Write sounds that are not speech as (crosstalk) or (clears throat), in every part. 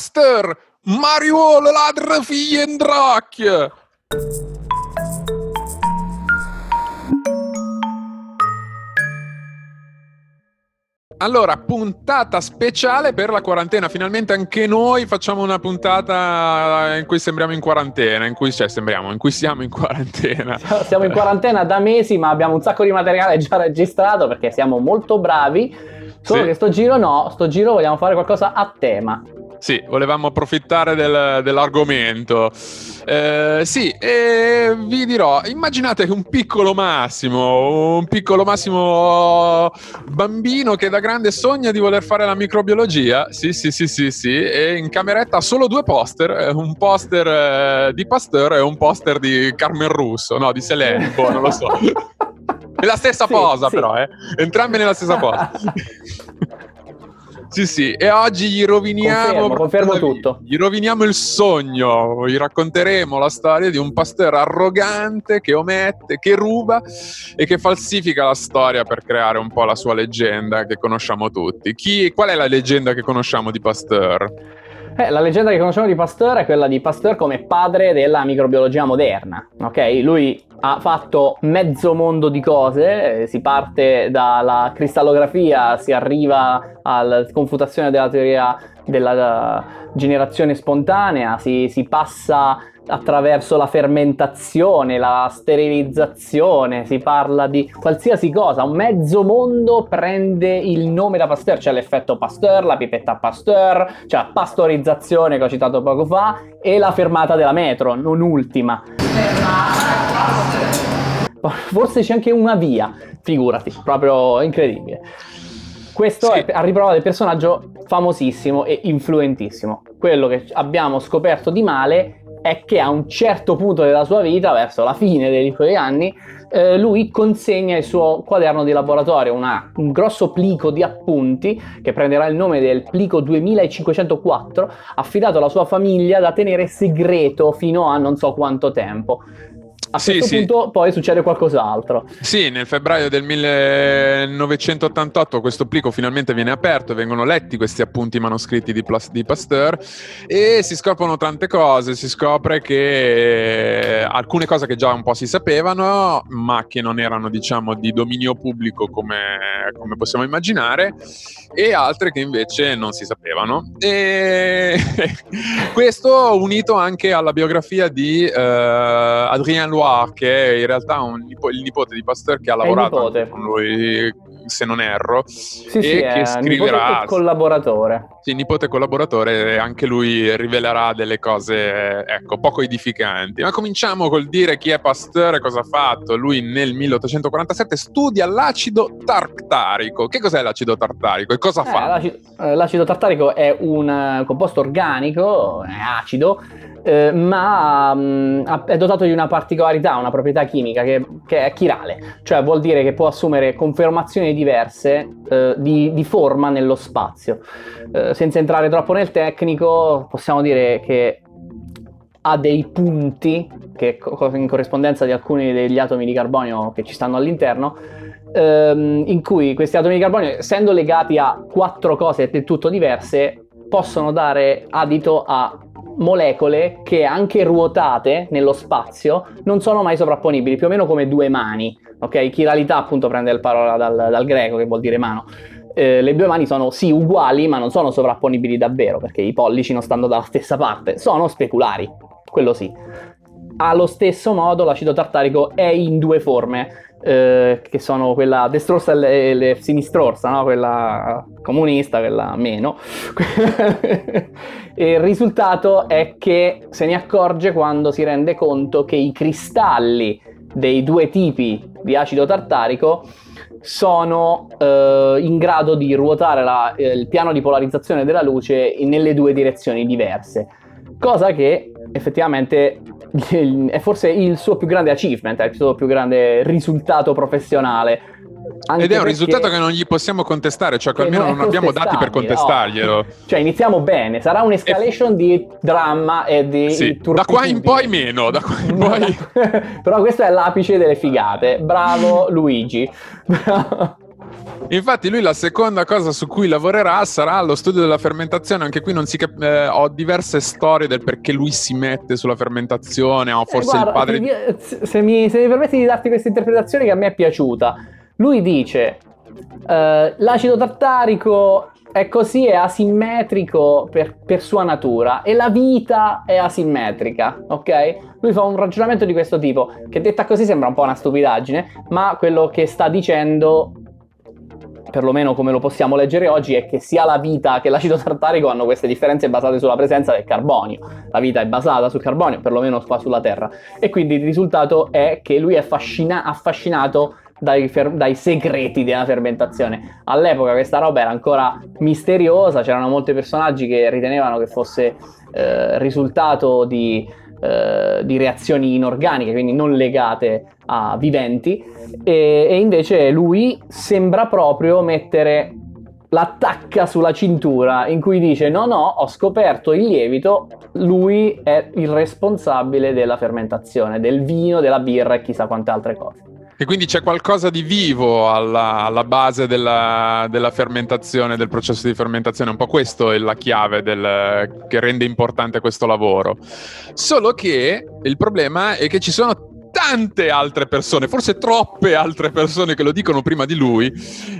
Pasteur, Mario ladre figlie in dracchie. Allora, puntata speciale per la quarantena. Finalmente anche noi facciamo una puntata in cui sembriamo in quarantena, in cui, cioè, sembriamo, in cui siamo in quarantena. Siamo in quarantena da mesi, ma abbiamo un sacco di materiale già registrato perché siamo molto bravi. Solo Sì. che sto giro no, sto giro vogliamo fare qualcosa a tema. Sì, volevamo approfittare del- dell'argomento. Eh, sì, e vi dirò, immaginate che un piccolo Massimo, un piccolo Massimo bambino che da grande sogna di voler fare la microbiologia, sì, sì, sì, sì, sì, e in cameretta ha solo due poster, eh, un poster eh, di Pasteur e un poster di Carmen Russo, no, di Selene, boh, non lo so. (laughs) È la stessa Sì, posa, sì. però, eh. Entrambe nella stessa posa. (laughs) Sì, sì, e oggi gli roviniamo. Confermo, confermo tutto. Gli roviniamo il sogno. Gli racconteremo la storia di un pastore arrogante che omette, che ruba e che falsifica la storia per creare un po' la sua leggenda che conosciamo tutti. Chi, qual è la leggenda che conosciamo di Pasteur? Eh, la leggenda che conosciamo di Pasteur è quella di Pasteur come padre della microbiologia moderna. Ok? Lui ha fatto mezzo mondo di cose, eh, si parte dalla cristallografia, si arriva alla confutazione della teoria della eh, generazione spontanea, si, si passa attraverso la fermentazione, la sterilizzazione, si parla di qualsiasi cosa, un mezzo mondo prende il nome da Pasteur, c'è l'effetto Pasteur, la pipetta Pasteur, c'è la pastorizzazione che ho citato poco fa e la fermata della metro, non ultima. (laughs) Forse c'è anche una via, figurati, proprio incredibile. Questo Sì. è a riprova del personaggio famosissimo e influentissimo. Quello che abbiamo scoperto di male è che a un certo punto della sua vita, verso la fine dei suoi anni, eh, lui consegna il suo quaderno di laboratorio, una- un grosso plico di appunti che prenderà il nome del plico 2504, affidato alla sua famiglia da tenere segreto fino a non so quanto tempo. A Sì, questo sì. punto poi succede qualcos'altro. Sì, nel febbraio del 1988 questo plico finalmente viene aperto, vengono letti questi appunti manoscritti di, Plas- di Pasteur e si scoprono tante cose, si scopre che eh, alcune cose che già un po' si sapevano, ma che non erano diciamo di dominio pubblico come, come possiamo immaginare, e altre che invece non si sapevano. E (laughs) questo unito anche alla biografia di eh, Adrien Loire, che è in realtà un il nipote di Pasteur che ha lavorato con lui, se non erro. Sì, e sì, che scriverà collaboratore. sì, nipote collaboratore, anche lui rivelerà delle cose, ecco, poco edificanti. Ma cominciamo col dire chi è Pasteur e cosa ha fatto. Lui nel 1847 studia l'acido tartarico. Che cos'è l'acido tartarico e cosa Eh, fa? l'acido, eh, l'acido tartarico è un eh, composto organico, è acido, eh, ma mm, ha- è dotato di una particolarità, una proprietà chimica che, che è chirale, cioè vuol dire che può assumere confermazioni diverse eh, di, di forma nello spazio. Eh, senza entrare troppo nel tecnico, possiamo dire che ha dei punti che in corrispondenza di alcuni degli atomi di carbonio che ci stanno all'interno ehm, in cui questi atomi di carbonio, essendo legati a quattro cose del tutto diverse, possono dare adito a molecole che anche ruotate nello spazio non sono mai sovrapponibili, più o meno come due mani. Ok, chiralità appunto prende il parola dal, dal greco che vuol dire mano. Eh, le due mani sono sì uguali, ma non sono sovrapponibili davvero perché i pollici non stanno dalla stessa parte, sono speculari, quello sì. Allo stesso modo l'acido tartarico è in due forme, eh, che sono quella destrorsa e le- sinistrosa, no? quella comunista, quella meno. (laughs) e il risultato è che se ne accorge quando si rende conto che i cristalli dei due tipi di acido tartarico sono eh, in grado di ruotare la- eh, il piano di polarizzazione della luce nelle due direzioni diverse, cosa che effettivamente è forse il suo più grande achievement, è il suo più grande risultato professionale. Anche Ed è un risultato che non gli possiamo contestare, cioè che che almeno non non abbiamo dati per contestarglielo. Cioè, iniziamo bene, sarà un'escalation di dramma e di Sì, da qua in poi meno, da qua in No, poi... (laughs) Però questo è l'apice delle figate. Bravo (laughs) Luigi. Infatti lui la seconda cosa su cui lavorerà sarà lo studio della fermentazione, anche qui non si cap- eh, ho diverse storie del perché lui si mette sulla fermentazione, o forse eh, guarda, il padre... Se, mi, se mi permetti di darti questa interpretazione che a me è piaciuta, lui dice uh, l'acido tartarico è così, è asimmetrico per, per, sua natura e la vita è asimmetrica, ok? Lui fa un ragionamento di questo tipo, che detta così sembra un po' una stupidaggine, ma quello che sta dicendo, perlomeno come lo possiamo leggere oggi, è che sia la vita che l'acido tartarico hanno queste differenze basate sulla presenza del carbonio. La vita è basata sul carbonio, perlomeno qua sulla Terra. E quindi il risultato è che lui è affascina- affascinato dai, fer- dai, segreti della fermentazione. All'epoca questa roba era ancora misteriosa, c'erano molti personaggi che ritenevano che fosse eh, risultato di, eh, di, reazioni inorganiche, quindi non legate a viventi, e, e invece lui sembra proprio mettere l'attacca sulla cintura in cui dice no no ho scoperto il lievito lui è il responsabile della fermentazione del vino della birra e chissà quante altre cose e quindi c'è qualcosa di vivo alla, alla base della, della, fermentazione, del processo di fermentazione. Un po' questo è la chiave del, che rende importante questo lavoro. Solo che il problema è che ci sono tante altre persone, forse troppe altre persone che lo dicono prima di lui.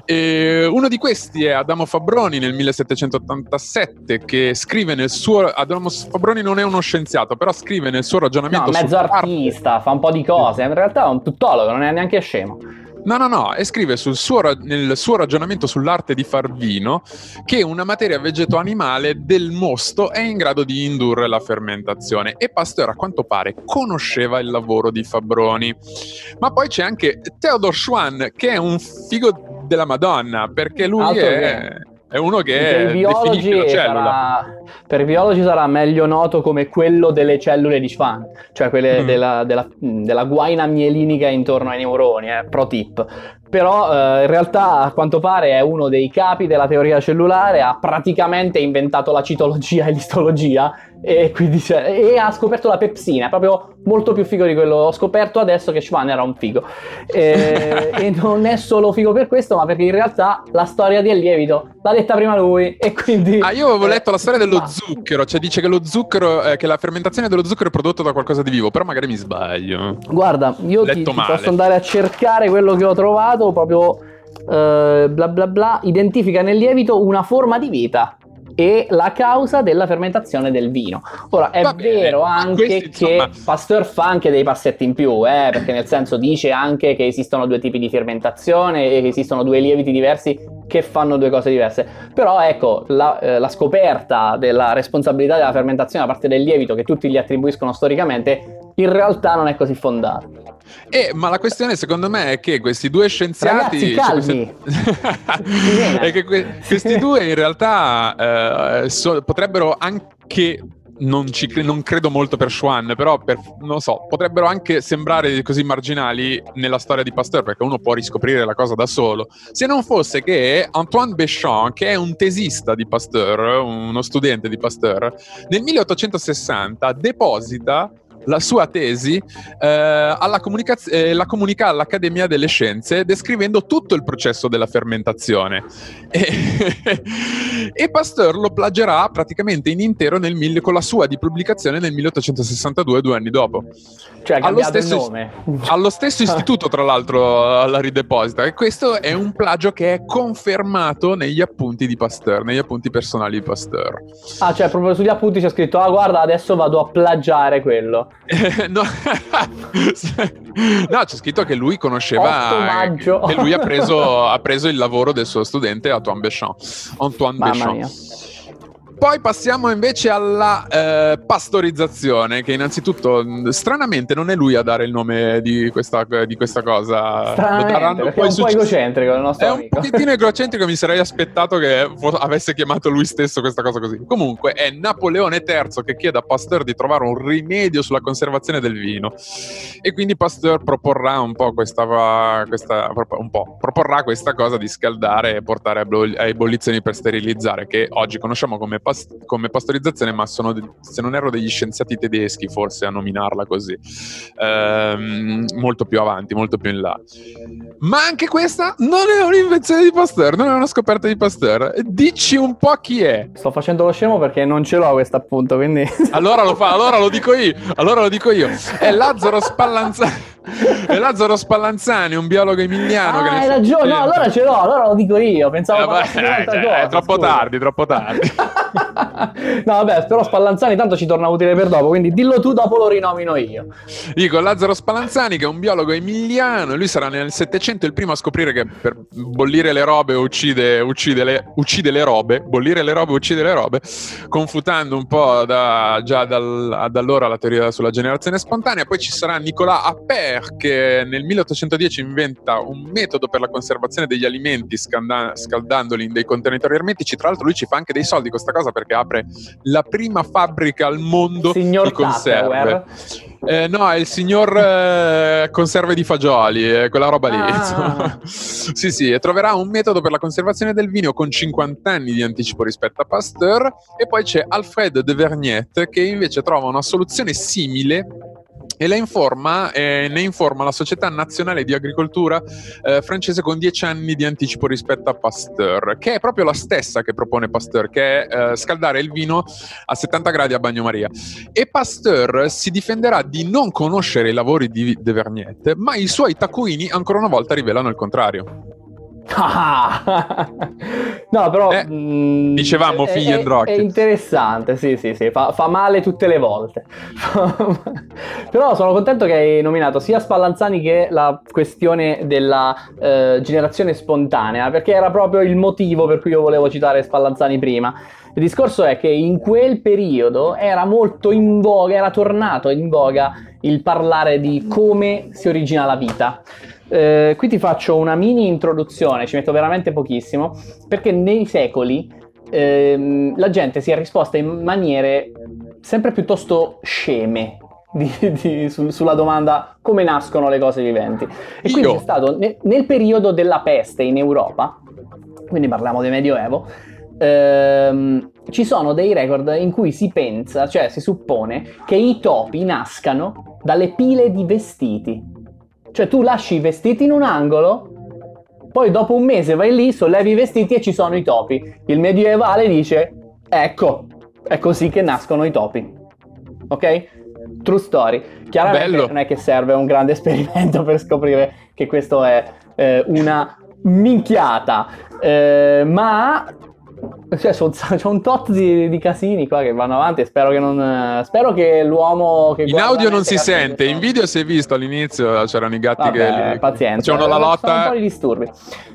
E uno di questi è Adamo Fabroni nel 1787 che scrive nel suo... Adamo Fabroni non è uno scienziato, però scrive nel suo ragionamento... No, mezzo artista, arte. fa un po' di cose, in realtà è un tuttologo, non è neanche scemo. No, no, no, e scrive suo, nel suo ragionamento sull'arte di far vino che una materia vegeto-animale del mosto è in grado di indurre la fermentazione e Pasteur a quanto pare conosceva il lavoro di Fabroni. Ma poi c'è anche Theodor Schwann che è un figo della Madonna perché lui Altro è... Che è uno che per la cellula. Sarà, per i biologi sarà meglio noto come quello delle cellule di Schwann, cioè quelle mm. della, della, della, guaina mielinica intorno ai neuroni, eh, pro tip. Però eh, in realtà a quanto pare è uno dei capi della teoria cellulare, ha praticamente inventato la citologia e l'istologia e, quindi, cioè, e ha scoperto la pepsina, proprio molto più figo di quello. Ho scoperto adesso che Schwann era un figo. E, (laughs) e, non è solo figo per questo, ma perché in realtà la storia del lievito l'ha detta prima lui e quindi... Ah, io avevo letto la storia dello zucchero, cioè dice che lo zucchero, eh, che la fermentazione dello zucchero è prodotto da qualcosa di vivo, però magari mi sbaglio. Guarda, io ti, ti posso andare a cercare quello che ho trovato proprio... Uh, bla bla bla, identifica nel lievito una forma di vita e la causa della fermentazione del vino. Ora è Va vero bene, anche questi, che insomma... Pasteur fa anche dei passetti in più, eh, perché nel senso dice anche che esistono due tipi di fermentazione e che esistono due lieviti diversi che fanno due cose diverse. Però ecco, la, eh, la scoperta della responsabilità della fermentazione da parte del lievito che tutti gli attribuiscono storicamente in realtà non è così fondata. Eh, ma la questione secondo me è che questi due scienziati... Ragazzi! Cioè, (laughs) è che que- questi due in realtà eh, so- potrebbero anche non, ci, non, credo molto per Schwann, però per, non so, potrebbero anche sembrare così marginali nella storia di Pasteur, perché uno può riscoprire la cosa da solo. Se non fosse che Antoine Béchamp, che è un tesista di Pasteur, uno studente di Pasteur, nel 1860 deposita la sua tesi eh, alla comunicaz- eh, la comunica all'Accademia delle Scienze descrivendo tutto il processo della fermentazione. (laughs) E, e Pasteur lo plagierà praticamente in intero mille, con la sua di pubblicazione nel 1862, due anni dopo. Cioè, allo stesso, (laughs) allo stesso istituto, tra l'altro, la rideposita. E questo è un plagio che è confermato negli appunti di Pasteur, negli appunti personali di Pasteur. Ah, cioè, proprio sugli appunti c'è scritto: Ah, guarda, adesso vado a plagiare quello. No. (laughs) no, c'è scritto che lui conosceva che lui ha preso, ha preso, il lavoro del suo studente Antoine Béchamp. Antoine Mamma Béchamp. Mia. Poi passiamo invece alla eh, pastorizzazione, che innanzitutto stranamente non è lui a dare il nome di questa, di questa cosa. Stranamente, poi è un succe- po' egocentrico il nostro È amico. un pochettino egocentrico, mi sarei aspettato che avesse chiamato lui stesso questa cosa così. Comunque è Napoleone III che chiede a Pasteur di trovare un rimedio sulla conservazione del vino e quindi Pasteur proporrà un po' questa, questa un po', proporrà questa cosa di scaldare e portare a ebollizioni per sterilizzare, che oggi conosciamo come pas- come pastorizzazione, ma sono, de- se non erro, degli scienziati tedeschi forse a nominarla così, ehm, molto più avanti, molto più in là. Ma anche questa non è un'invenzione di Pasteur, non è una scoperta di Pasteur. Dici un po' chi è. Sto facendo lo scemo perché non ce l'ho questo appunto, quindi... (laughs) Allora lo fa, allora lo dico io, allora lo dico io. È Lazzaro Spallanzani. È Lazzaro Spallanzani, un biologo emiliano. Ah, hai ragione, no, allora ce l'ho, allora lo dico io. Pensavo Eh, di un'altra cioè, cosa, è troppo scusa. tardi, troppo tardi. (laughs) no, vabbè, però Spallanzani tanto ci torna utile per dopo, quindi dillo tu, dopo lo rinomino io. Dico Lazzaro Spallanzani, che è un biologo emiliano. Lui sarà nel Settecento il primo a scoprire che per bollire le robe uccide, uccide, le, uccide le robe. Bollire le robe uccide le robe. Confutando un po' da, già dal, da allora la teoria sulla generazione spontanea. Poi ci sarà Nicolas Appert, che nel 1810 inventa un metodo per la conservazione degli alimenti scaldandoli in dei contenitori ermetici. Tra l'altro, lui ci fa anche dei soldi questa cosa perché apre la prima fabbrica al mondo Signor di conserve. Eh, no, è il signor eh, conserve di fagioli, eh, quella roba lì. Ah. (laughs) sì, sì, e troverà un metodo per la conservazione del vino con 50 anni di anticipo rispetto a Pasteur. E poi c'è Alfred de Vergnet che invece trova una soluzione simile e informa, eh, ne informa la Società Nazionale di Agricoltura eh, francese con 10 anni di anticipo rispetto a Pasteur, che è proprio la stessa che propone Pasteur, che è eh, scaldare il vino a 70 gradi a bagnomaria. E Pasteur si difenderà di non conoscere i lavori di De Vergnet, ma i suoi taccuini ancora una volta rivelano il contrario. Ah! (laughs) no, però Eh, mh, dicevamo è- figli and rocket. è interessante, sì, sì, sì, fa, fa male tutte le volte. (laughs) però sono contento che hai nominato sia Spallanzani che la questione della eh, generazione spontanea, perché era proprio il motivo per cui io volevo citare Spallanzani prima. Il discorso è che in quel periodo era molto in voga, era tornato in voga il parlare di come si origina la vita. Eh, qui ti faccio una mini introduzione, ci metto veramente pochissimo, perché nei secoli ehm, la gente si è risposta in maniere sempre piuttosto sceme di- di- sul- sulla domanda come nascono le cose viventi. E quindi Io? c'è stato ne- nel periodo della peste in Europa, quindi parliamo del Medioevo, ehm, ci sono dei record in cui si pensa, cioè si suppone che i topi nascano dalle pile di vestiti. Cioè tu lasci i vestiti in un angolo, poi dopo un mese vai lì, sollevi i vestiti e ci sono i topi. Il medievale dice, ecco, è così che nascono i topi. Ok? True story. Chiaramente Bello. non è che serve un grande (laughs) esperimento per scoprire che questo è eh, una minchiata, eh, ma cioè, (laughs) c'è un tot di, di casini qua che vanno avanti spero che non spero che l'uomo che In audio non si sente, in video si è visto all'inizio, c'erano i gatti Vabbè, che pazienza. facevano la un lotta. po' di disturbi.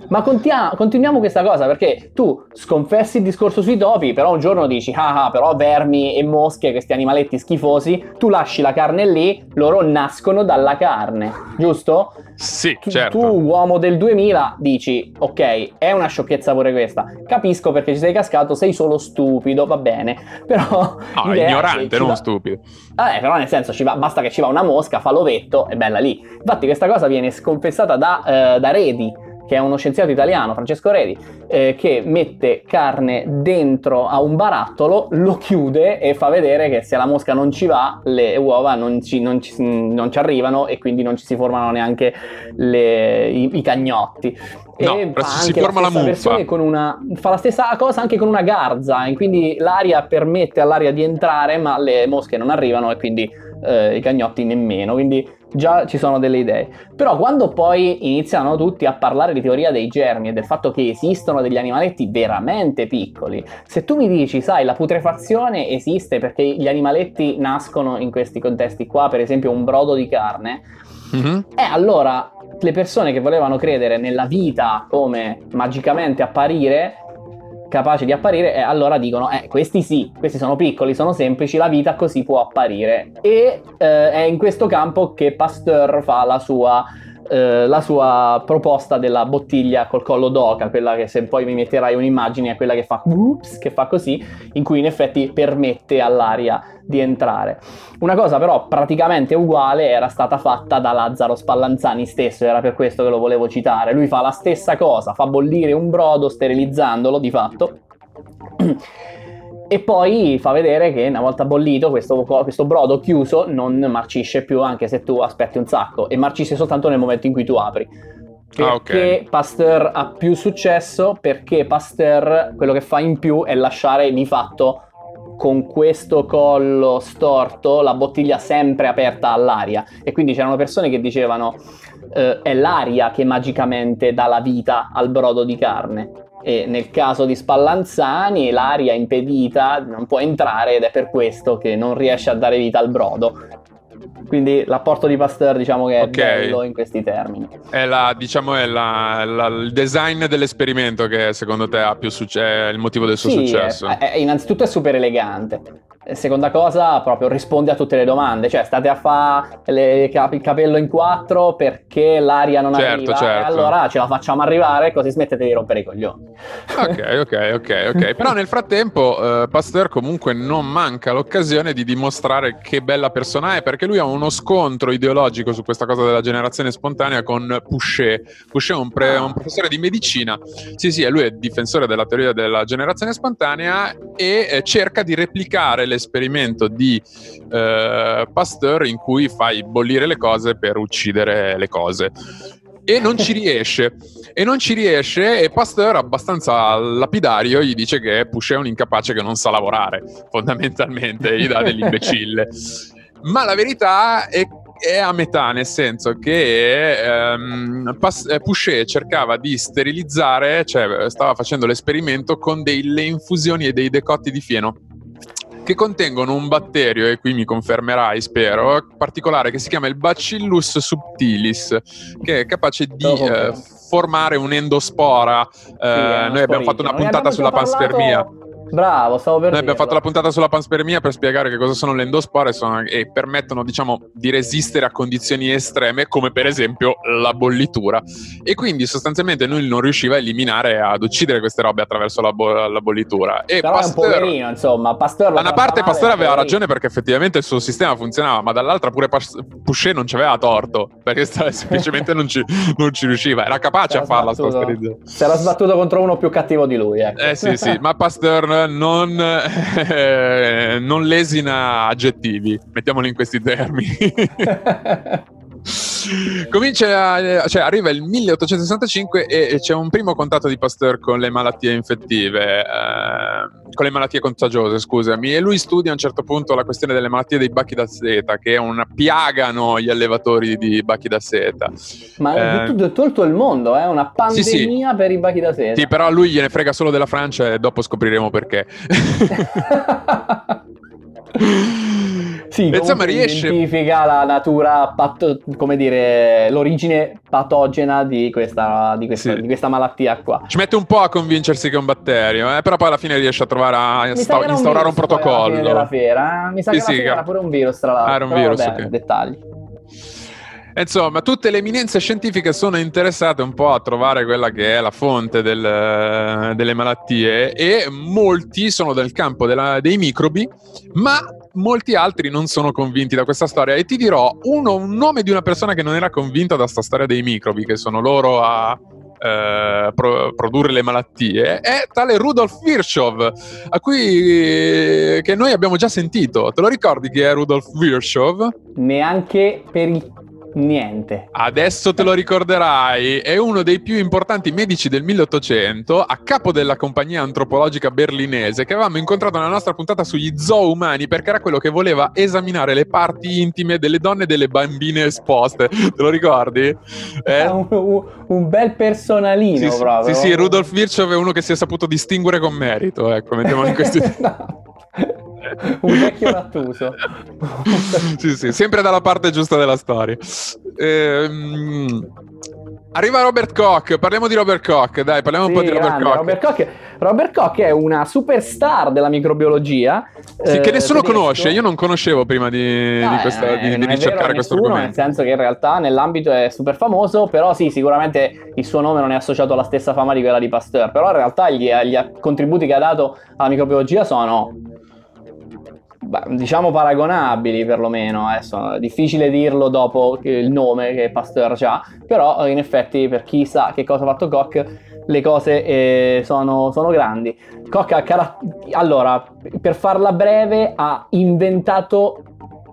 Ma contia- continuiamo questa cosa perché tu sconfessi il discorso sui topi, però un giorno dici, ah, ah, però vermi e mosche, questi animaletti schifosi, tu lasci la carne lì, loro nascono dalla carne, giusto? Sì, Tu, certo. tu, uomo del 2000, dici, ok, è una sciocchezza pure questa. Capisco perché ci sei cascato, sei solo stupido, va bene. Però... No, (laughs) ignorante, non va- stupido. Vabbè, però nel senso, ci va- basta che ci va una mosca, fa l'ovetto, è bella lì. Infatti questa cosa viene sconfessata da, eh, da Redi, che è uno scienziato italiano, Francesco Redi, eh, che mette carne dentro a un barattolo, lo chiude e fa vedere che se la mosca non ci va, le uova non ci, non ci- non ci arrivano e quindi non ci si formano neanche le- i, i cagnotti. No, e si anche forma la versione con una, fa la stessa cosa anche con una garza, e quindi l'aria permette all'aria di entrare, ma le mosche non arrivano e quindi eh, i cagnotti nemmeno. Quindi già ci sono delle idee. Però quando poi iniziano tutti a parlare di teoria dei germi e del fatto che esistono degli animaletti veramente piccoli, se tu mi dici, sai, la putrefazione esiste perché gli animaletti nascono in questi contesti qua, per esempio un brodo di carne, Mhm. e allora le persone che volevano credere nella vita come magicamente apparire, capace di apparire, e allora dicono, eh, questi sì, questi sono piccoli, sono semplici, la vita così può apparire. E eh, è in questo campo che Pasteur fa la sua, eh, la sua proposta della bottiglia col collo d'oca, quella che se poi mi metterai un'immagine è quella che fa, "Ups", che fa così, in cui in effetti permette all'aria di entrare. Una cosa però praticamente uguale era stata fatta da Lazzaro Spallanzani stesso, era per questo che lo volevo citare. Lui fa la stessa cosa, fa bollire un brodo sterilizzandolo di fatto. (clears throat) e poi fa vedere che una volta bollito questo, questo, brodo chiuso non marcisce più anche se tu aspetti un sacco e marcisce soltanto nel momento in cui tu apri. Perché ah, okay. Pasteur ha più successo? Perché Pasteur quello che fa in più è lasciare di fatto con questo collo storto la bottiglia sempre aperta all'aria e quindi c'erano persone che dicevano eh, è l'aria che magicamente dà la vita al brodo di carne e nel caso di Spallanzani l'aria impedita non può entrare ed è per questo che non riesce a dare vita al brodo. Quindi l'apporto di Pasteur diciamo che è okay. bello in questi termini. È, la, diciamo, è la, la, il design dell'esperimento che secondo te ha più successo, è il motivo del suo sì, successo. È, è, innanzitutto è super elegante. Seconda cosa, proprio risponde a tutte le domande, cioè state a fare il capello in quattro perché l'aria non certo, arriva, certo. allora ce la facciamo arrivare così smettete di rompere i coglioni. Ok, (laughs) ok, ok, ok. Però nel frattempo uh, Pasteur comunque non manca l'occasione di dimostrare che bella persona è, perché lui ha uno scontro ideologico su questa cosa della generazione spontanea con Pouchet. Pouchet è un, pre- un professore di medicina, sì sì, lui è difensore della teoria della generazione spontanea e eh, cerca di replicare le l'esperimento di eh, Pasteur in cui fai bollire le cose per uccidere le cose. E non ci riesce. E non ci riesce e Pasteur, abbastanza lapidario, gli dice che Pouchet è un incapace che non sa lavorare, fondamentalmente, gli dà dell'imbecille. (laughs) Ma la verità è è a metà, nel senso che ehm, Pouchet cercava di sterilizzare, cioè stava facendo l'esperimento con delle infusioni e dei decotti di fieno che contengono un batterio, e qui mi confermerai, spero, particolare che si chiama il Bacillus subtilis, che è capace di eh, formare un'endospora. Eh, sì, noi abbiamo fatto una puntata sulla panspermia. Bravo, stavo per Noi abbiamo fatto la puntata sulla panspermia per spiegare che cosa sono le endospore sono, e permettono, diciamo, di resistere a condizioni estreme, come per esempio la bollitura. E quindi sostanzialmente lui non riusciva a eliminare, ad uccidere queste robe attraverso la, bo- la bollitura. E Però Pasteur, è un poverino, insomma. Pasteur da una parte Pasteur aveva ragione perché effettivamente il suo sistema funzionava, ma dall'altra pure Pas- Pouchet non ci aveva torto, perché (laughs) semplicemente non ci, non ci, riusciva. Era capace a farla. Si era sbattuto contro uno più cattivo di lui. Ecco. Eh sì, sì, ma Pasteur non, eh, (laughs) non lesina aggettivi, mettiamoli in questi termini. (laughs) (laughs) Comincia, cioè, arriva il 1865 e c'è un primo contatto di Pasteur con le malattie infettive, eh, con le malattie contagiose, scusami, e lui studia a un certo punto la questione delle malattie dei bachi da seta, che è una piagano gli allevatori di bachi da seta. Ma eh, tutto, tutto, il mondo, è eh? una pandemia sì, sì. per i bachi da seta. Sì, però a lui gliene frega solo della Francia e dopo scopriremo perché. (laughs) (laughs) sì, insomma riesce identifica la natura patto, come dire l'origine patogena di questa, di, questa, sì. di questa, malattia qua ci mette un po' a convincersi che è un batterio eh? però poi alla fine riesce a trovare a insta- instaurare un, un protocollo della fiera eh? mi sa sì, che sì, era pure un virus tra l'altro ah, era un virus vabbè, okay. dettagli Insomma, tutte le eminenze scientifiche sono interessate un po' a trovare quella che è la fonte del, delle malattie e molti sono del campo della, dei microbi, ma molti altri non sono convinti da questa storia. E ti dirò uno, un nome di una persona che non era convinta da questa storia dei microbi, che sono loro a eh, pro- produrre le malattie, è tale Rudolf Virchow, a cui che noi abbiamo già sentito. Te lo ricordi chi è Rudolf Virchow? Neanche per il niente. Adesso te lo ricorderai, è uno dei più importanti medici del 1800, a capo della compagnia antropologica berlinese, che avevamo incontrato nella nostra puntata sugli zoo umani, perché era quello che voleva esaminare le parti intime delle donne e delle bambine esposte. Te lo ricordi? Eh? Un, un, bel personalino sì, proprio. Sì, sì, Rudolf Virchow è uno che si è saputo distinguere con merito, ecco, mettiamo in questi... (laughs) no. Un vecchio rattuso. (laughs) sì, sì, sempre dalla parte giusta della storia. Ehm, arriva Robert Koch, parliamo di Robert Koch, dai, parliamo sì, un po' di Robert Koch. Robert Koch. Robert Koch è una superstar della microbiologia. Sì, eh, che nessuno tedesco. conosce, io non conoscevo prima di, no, di, questa, eh, di, di ricercare questo nessuno, argomento. Nel senso che in realtà nell'ambito è super famoso, però sì, sicuramente il suo nome non è associato alla stessa fama di quella di Pasteur, però in realtà gli, gli contributi che ha dato alla microbiologia sono diciamo paragonabili perlomeno, adesso è difficile dirlo dopo il nome che Pasteur ha, però in effetti per chi sa che cosa ha fatto Koch le cose eh, sono, sono, grandi. Koch ha car- allora, per farla breve, ha inventato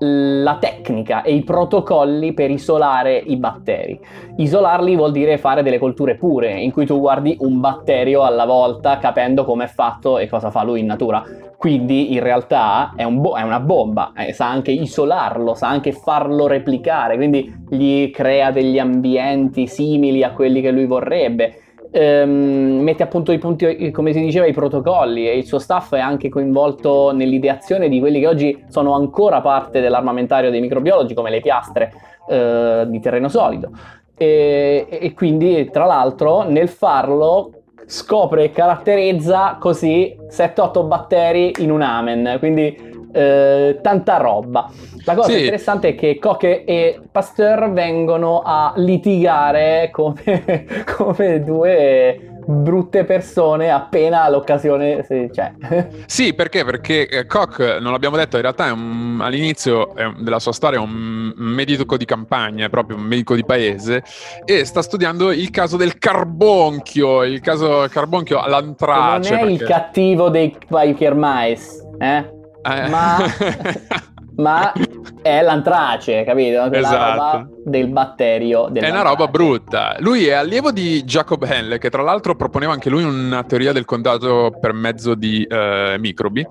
la tecnica e i protocolli per isolare i batteri. Isolarli vuol dire fare delle colture pure, in cui tu guardi un batterio alla volta capendo come è fatto e cosa fa lui in natura. Quindi in realtà è, un bo- è una bomba, eh, sa anche isolarlo, sa anche farlo replicare, quindi gli crea degli ambienti simili a quelli che lui vorrebbe ehm, mette appunto i punti, come si diceva, i protocolli e il suo staff è anche coinvolto nell'ideazione di quelli che oggi sono ancora parte dell'armamentario dei microbiologi, come le piastre eh, di terreno solido. E, e quindi, tra l'altro, nel farlo scopre e caratterizza così 7-8 batteri in un amen. Quindi eh, tanta roba. La cosa sì. interessante è che Koch e Pasteur vengono a litigare come, (laughs) come due brutte persone appena l'occasione c'è. Sì, perché? Perché eh, Koch, non l'abbiamo detto, in realtà è un, all'inizio della sua storia è un medico di campagna, è proprio un medico di paese, e sta studiando il caso del carbonchio, il caso carbonchio all'antrace. Non è perché... il cattivo dei Biker Mice, eh? Eh. Ma, (laughs) ma, è l'antrace, capito? Quella esatto. del batterio. È una roba brutta. Lui è allievo di Jacob Henle, che tra l'altro proponeva anche lui una teoria del contagio per mezzo di eh, microbi.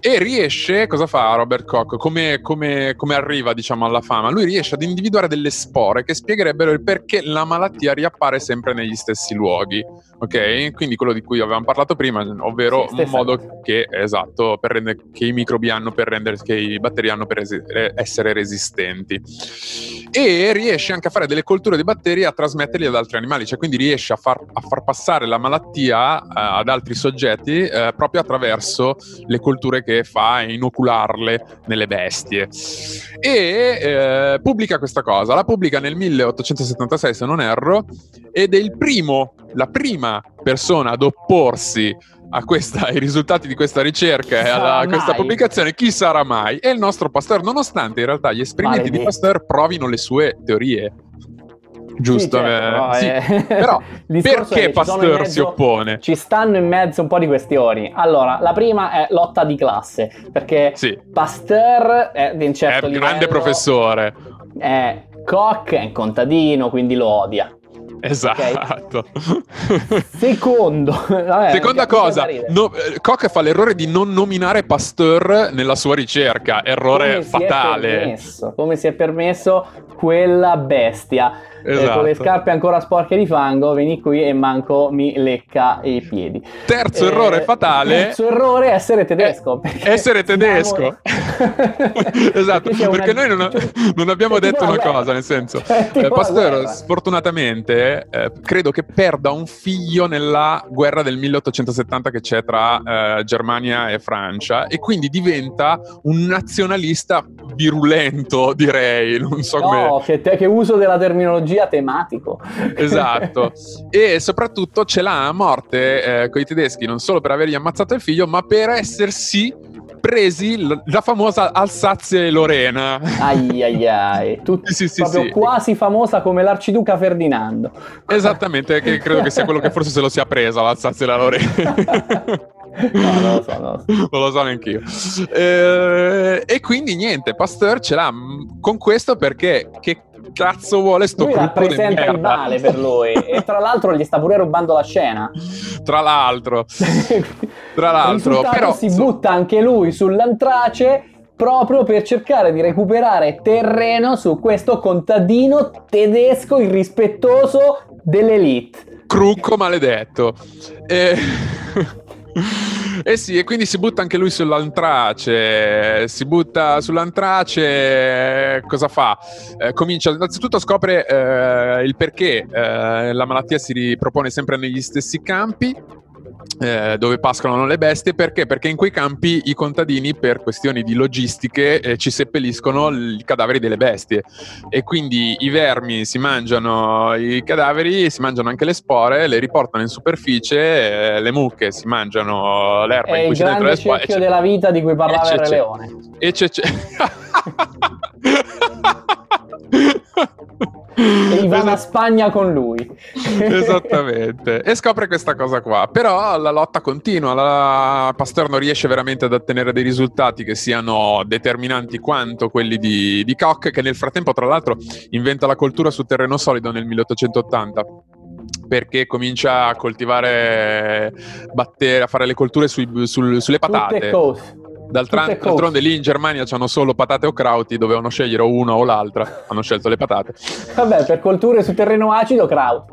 E riesce, cosa fa Robert Koch? Come, come, come arriva, diciamo, alla fama? Lui riesce ad individuare delle spore che spiegherebbero il perché la malattia riappare sempre negli stessi luoghi ok? Quindi quello di cui avevamo parlato prima, ovvero sì, un modo che, esatto, per rendere, che i microbi hanno per rendere, che i batteri hanno per esi- essere resistenti. E riesce anche a fare delle colture di batteri e a trasmetterli ad altri animali, cioè quindi riesce a far, a far passare la malattia uh, ad altri soggetti uh, proprio attraverso le colture che fa e inocularle nelle bestie. E uh, pubblica questa cosa, la pubblica nel 1876 se non erro, ed è il primo, la prima persona ad opporsi a questa, ai risultati di questa ricerca e a questa pubblicazione, chi sarà mai? È il nostro Pasteur, nonostante in realtà gli esperimenti Maledì. di Pasteur provino le sue teorie. Giusto, sì, certo, eh, sì. Eh. però (laughs) perché Pasteur mezzo, si oppone? Ci stanno in mezzo un po' di questioni. Allora, la prima è lotta di classe, perché sì. Pasteur è di un certo è un grande professore. È Koch è un contadino, quindi lo odia. (laughs) Esatto. Okay. (laughs) Secondo, vabbè, seconda cosa, no, eh, Koch fa l'errore di non nominare Pasteur nella sua ricerca, errore come fatale. Si come si è permesso quella bestia esatto. eh, con le esatto. scarpe ancora sporche di fango, vieni qui e manco mi lecca i piedi. Terzo eh, errore fatale. Terzo errore essere tedesco. Eh, essere tedesco. (laughs) esatto, perché, perché una... noi non, non abbiamo detto una guerra. cosa, nel senso, (laughs) eh, Pasteur sfortunatamente eh, credo che perda un figlio nella guerra del 1870 che c'è tra eh, Germania e Francia e quindi diventa un nazionalista virulento, direi, non so no, come... Che, te, che uso della terminologia tematico. Esatto. (laughs) e soprattutto ce l'ha a morte eh, con i tedeschi, non solo per avergli ammazzato il figlio, ma per essersi presi la famosa Alsazia e Lorena. Ai ai ai, (laughs) Tutti, sì, sì, proprio sì. quasi famosa come l'arciduca Ferdinando. Esattamente, che credo che sia quello che forse se lo sia presa l'Alsazia e la Lorena. (laughs) No, non lo so, non lo so. (laughs) non lo so neanche Eh, e quindi niente, Pasteur ce l'ha con questo perché che cazzo vuole sto lui rappresenta il male per lui. E tra l'altro gli sta pure rubando la scena. Tra l'altro. Tra l'altro però si butta anche lui sull'antrace proprio per cercare di recuperare terreno su questo contadino tedesco irrispettoso dell'elite. Crucco maledetto. E... Eh sì, e quindi si butta anche lui sull'antrace. Si butta sull'antrace, cosa fa? Eh, comincia, innanzitutto scopre eh, il perché eh, la malattia si ripropone sempre negli stessi campi eh, dove pascolano le bestie perché? Perché in quei campi i contadini per questioni di logistiche eh, ci seppelliscono i cadaveri delle bestie e quindi i vermi si mangiano i cadaveri, si mangiano anche le spore, le riportano in superficie, eh, le mucche si mangiano l'erba È in cui il c'è dentro grande le spore. cerchio della vita di cui parlava il Re Leone. E c'è, c'è... (laughs) E va a Esat- (laughs) Spagna con lui. Esattamente, e scopre questa cosa qua. Però la lotta continua, la... Pasteur non riesce veramente ad ottenere dei risultati che siano determinanti quanto quelli di, di Koch, che nel frattempo, tra l'altro, inventa la coltura su terreno solido nel 1880. Perché comincia a coltivare batteri, a fare le colture sui- sul- sulle patate. tutte cose. D'altronde lì in Germania c'hanno solo patate o krauti, dovevano scegliere una o l'altra. Hanno scelto le patate. (laughs) Vabbè, per colture su terreno acido, kraut.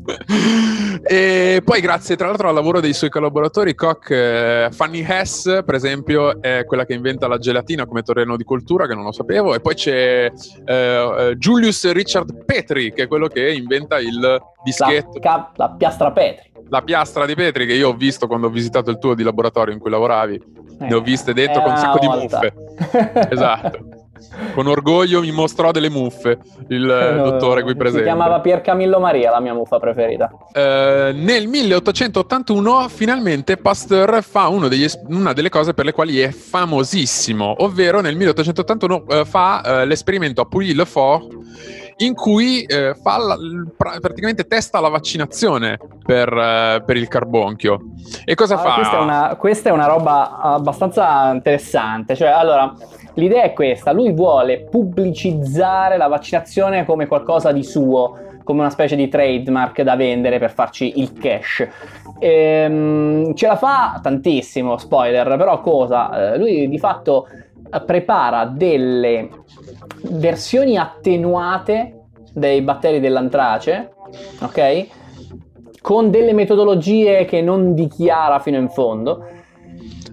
(laughs) e poi grazie tra l'altro al lavoro dei suoi collaboratori Koch eh, Fanny Hess per esempio è quella che inventa la gelatina come terreno di coltura che non lo sapevo e poi c'è eh, eh, Julius Richard Petri che è quello che inventa il la, dischetto ca- la piastra Petri. La piastra di Petri che io ho visto quando ho visitato il tuo di laboratorio in cui lavoravi ne ho viste dentro Eh, con un sacco di volta. muffe (laughs) esatto con orgoglio mi mostrò delle muffe il eh, No, dottore qui Si presente chiamava Pier Camillo Maria, la mia muffa preferita. Eh, nel 1881 finalmente Pasteur fa degli una delle cose per le quali è famosissimo, ovvero nel 1881 eh, fa eh, l'esperimento a Pouilly-le-Fort in cui eh, fa la- pra- praticamente testa la vaccinazione per, eh, per il carbonchio. E cosa Ah, fa? Questa, è una, questa è una roba abbastanza interessante. Cioè, allora, l'idea è questa: lui vuole pubblicizzare la vaccinazione come qualcosa di suo, come una specie di trademark da vendere per farci il cash. Ehm, ce la fa tantissimo, spoiler, però cosa? Eh, lui di fatto prepara delle versioni attenuate dei batteri dell'antrace, ok? Con delle metodologie che non dichiara fino in fondo.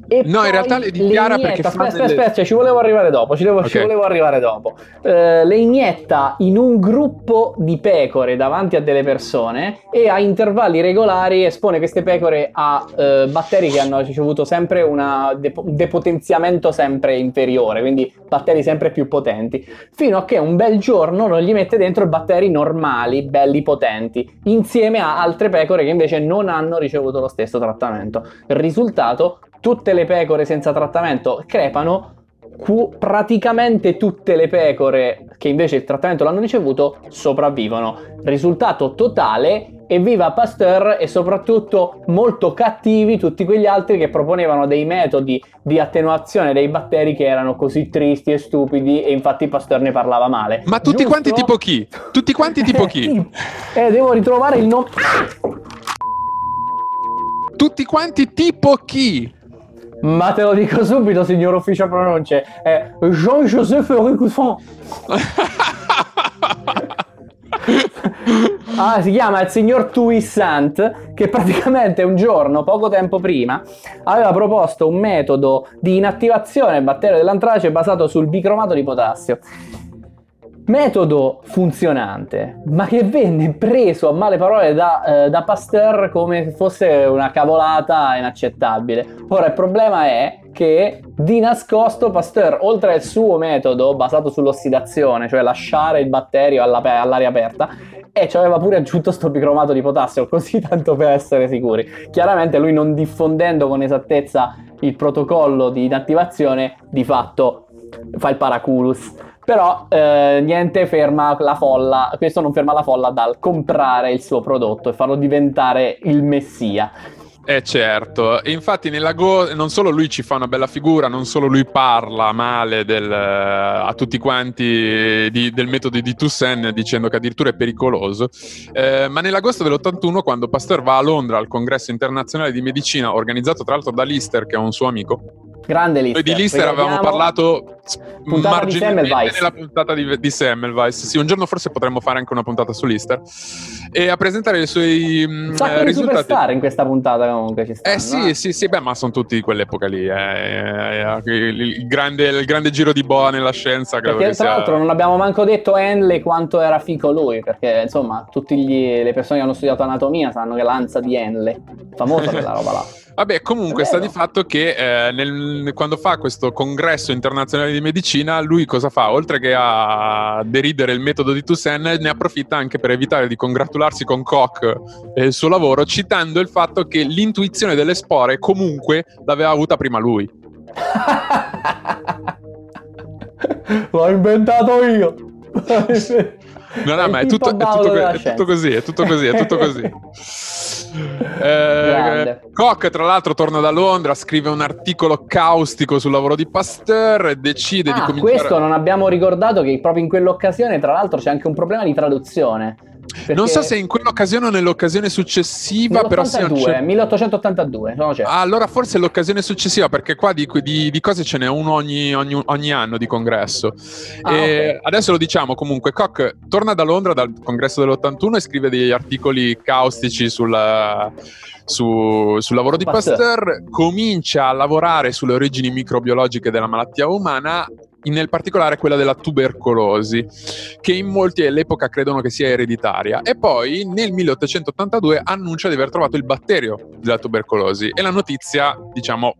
E No, in realtà le dichiara inietta- perché fa aspetta, aspetta, delle- aspetta, ci volevo arrivare dopo, ci, devo- ci Ok. volevo arrivare dopo. Eh, le inietta in un gruppo di pecore davanti a delle persone e a intervalli regolari espone queste pecore a eh, batteri che hanno ricevuto sempre una un depotenziamento sempre inferiore, quindi batteri sempre più potenti, fino a che un bel giorno non gli mette dentro batteri normali, belli potenti, insieme a altre pecore che invece non hanno ricevuto lo stesso trattamento. Il risultato, tutte le pecore senza trattamento crepano, cu- praticamente tutte le pecore che invece il trattamento l'hanno ricevuto sopravvivono. Risultato totale, evviva Pasteur e soprattutto molto cattivi tutti quegli altri che proponevano dei metodi di attenuazione dei batteri che erano così tristi e stupidi e infatti Pasteur ne parlava male. Ma tutti Giusto? quanti tipo chi? Tutti quanti tipo chi? (laughs) Eh, devo ritrovare il nome. Tutti quanti tipo chi? Ma te lo dico subito, signor ufficio pronunce. È Jean-Joseph Ricousson. (laughs) Ah, si chiama il signor Tuissant che praticamente un giorno, poco tempo prima, aveva proposto un metodo di inattivazione del batterio dell'antrace basato sul bicromato di potassio. Metodo funzionante, ma che venne preso a male parole da, eh, da Pasteur come se fosse una cavolata inaccettabile. Ora il problema è che di nascosto Pasteur, oltre al suo metodo basato sull'ossidazione, cioè lasciare il batterio alla- all'aria aperta, e ci aveva pure aggiunto sto bicromato di potassio, (laughs) così tanto per essere sicuri. Chiaramente lui non diffondendo con esattezza il protocollo di inattivazione, di fatto fa il paraculus. Però eh, niente ferma la folla, questo non ferma la folla dal comprare il suo prodotto e farlo diventare il messia. Eh certo, infatti nella Go non solo lui ci fa una bella figura, non solo lui parla male del, a tutti quanti di- del metodo di Toussaint dicendo che addirittura è pericoloso, eh, ma nell'agosto dell'81 quando Pasteur va a Londra al congresso internazionale di medicina organizzato tra l'altro da Lister che è un suo amico, Grande Lister. Noi di Lister avevamo parlato puntata di Semmelweis. nella puntata di, di Semmelweis. Sì, un giorno forse potremmo fare anche una puntata su Lister e a presentare i suoi un sacco eh, risultati. Superstar in questa puntata comunque ci stanno, Eh sì, eh? sì, sì, beh, ma sono tutti di quell'epoca lì. Eh, il, il, grande, il, grande, giro di boa nella scienza. Perché, tra sia... l'altro non abbiamo manco detto Henley quanto era fico lui, perché insomma tutte le persone che hanno studiato anatomia sanno che l'anza di Henley, famosa quella roba là. (laughs) Vabbè, comunque sta di fatto che eh, nel, quando fa questo congresso internazionale di medicina, lui cosa fa? Oltre che a deridere il metodo di Toussaint, ne approfitta anche per evitare di congratularsi con Koch e il suo lavoro, citando il fatto che l'intuizione delle spore comunque l'aveva avuta prima lui. (laughs) L'ho inventato io. (laughs) (laughs) No, no, ma è tutto, è, tutto, è tutto, così, è tutto così, è tutto (laughs) così. Eh, Koch, tra l'altro, torna da Londra, scrive un articolo caustico sul lavoro di Pasteur e decide ah, di cominciare. Questo non abbiamo ricordato che proprio in quell'occasione, tra l'altro, c'è anche un problema di traduzione. Perché... Non so se in quell'occasione o nell'occasione successiva, però sì. 1882, no, certo. allora forse l'occasione successiva, perché qua di, di, di cose ce n'è uno ogni, ogni, ogni anno di congresso. Ah, okay. Adesso lo diciamo comunque, Koch torna da Londra dal congresso dell'81 e scrive degli articoli caustici sulla, su, sul lavoro di Pasteur. Pasteur, comincia a lavorare sulle origini microbiologiche della malattia umana nel particolare quella della tubercolosi, che in molti all'epoca credono che sia ereditaria. E poi nel 1882 annuncia di aver trovato il batterio della tubercolosi e la notizia, diciamo,